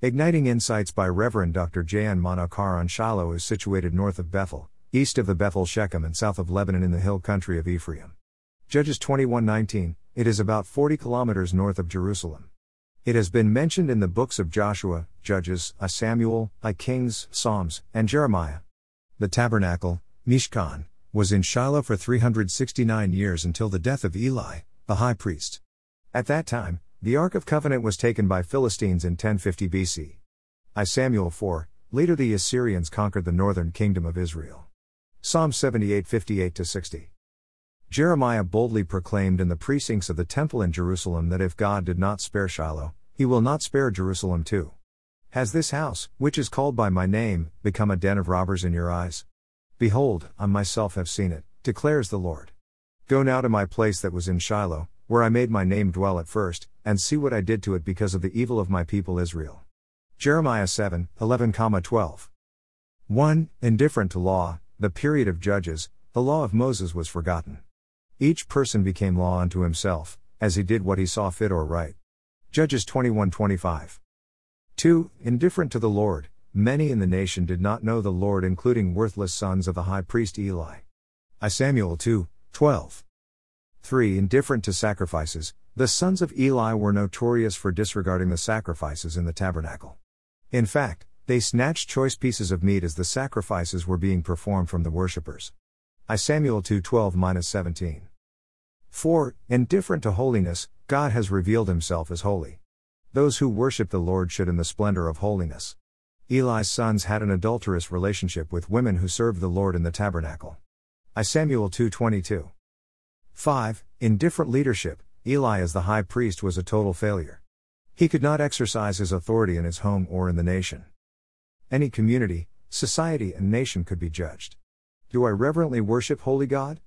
Igniting Insights by Reverend Dr. J.N. Manokaran Shiloh is situated north of Bethel, east of the Bethel Shechem and south of Lebanon in the hill country of Ephraim. Judges 21:19, it is about 40 kilometers north of Jerusalem. It has been mentioned in the books of Joshua, Judges, I Samuel, I Kings, Psalms, and Jeremiah. The tabernacle, Mishkan, was in Shiloh for 369 years until the death of Eli, the high priest. At that time, the Ark of Covenant was taken by Philistines in 1050 BC. I Samuel 4, later the Assyrians conquered the northern kingdom of Israel. Psalm 78 58 60. Jeremiah boldly proclaimed in the precincts of the temple in Jerusalem that if God did not spare Shiloh, he will not spare Jerusalem too. Has this house, which is called by my name, become a den of robbers in your eyes? Behold, I myself have seen it, declares the Lord. Go now to my place that was in Shiloh, where I made my name dwell at first, and see what I did to it because of the evil of my people Israel. Jeremiah 7, 11, 12. 1. Indifferent to law, the period of Judges, the law of Moses was forgotten. Each person became law unto himself, as he did what he saw fit or right. Judges 21 25. 2. Indifferent to the Lord, many in the nation did not know the Lord, including worthless sons of the high priest Eli. I Samuel 2 12. 3. Indifferent to sacrifices, the sons of Eli were notorious for disregarding the sacrifices in the tabernacle. In fact, they snatched choice pieces of meat as the sacrifices were being performed from the worshippers. I Samuel 2:12 17. 4. Indifferent to holiness, God has revealed himself as holy. Those who worship the Lord should in the splendor of holiness. Eli's sons had an adulterous relationship with women who served the Lord in the tabernacle. I Samuel 2:22. 5. Indifferent leadership, Eli as the high priest was a total failure. He could not exercise his authority in his home or in the nation. Any community, society, and nation could be judged. Do I reverently worship Holy God?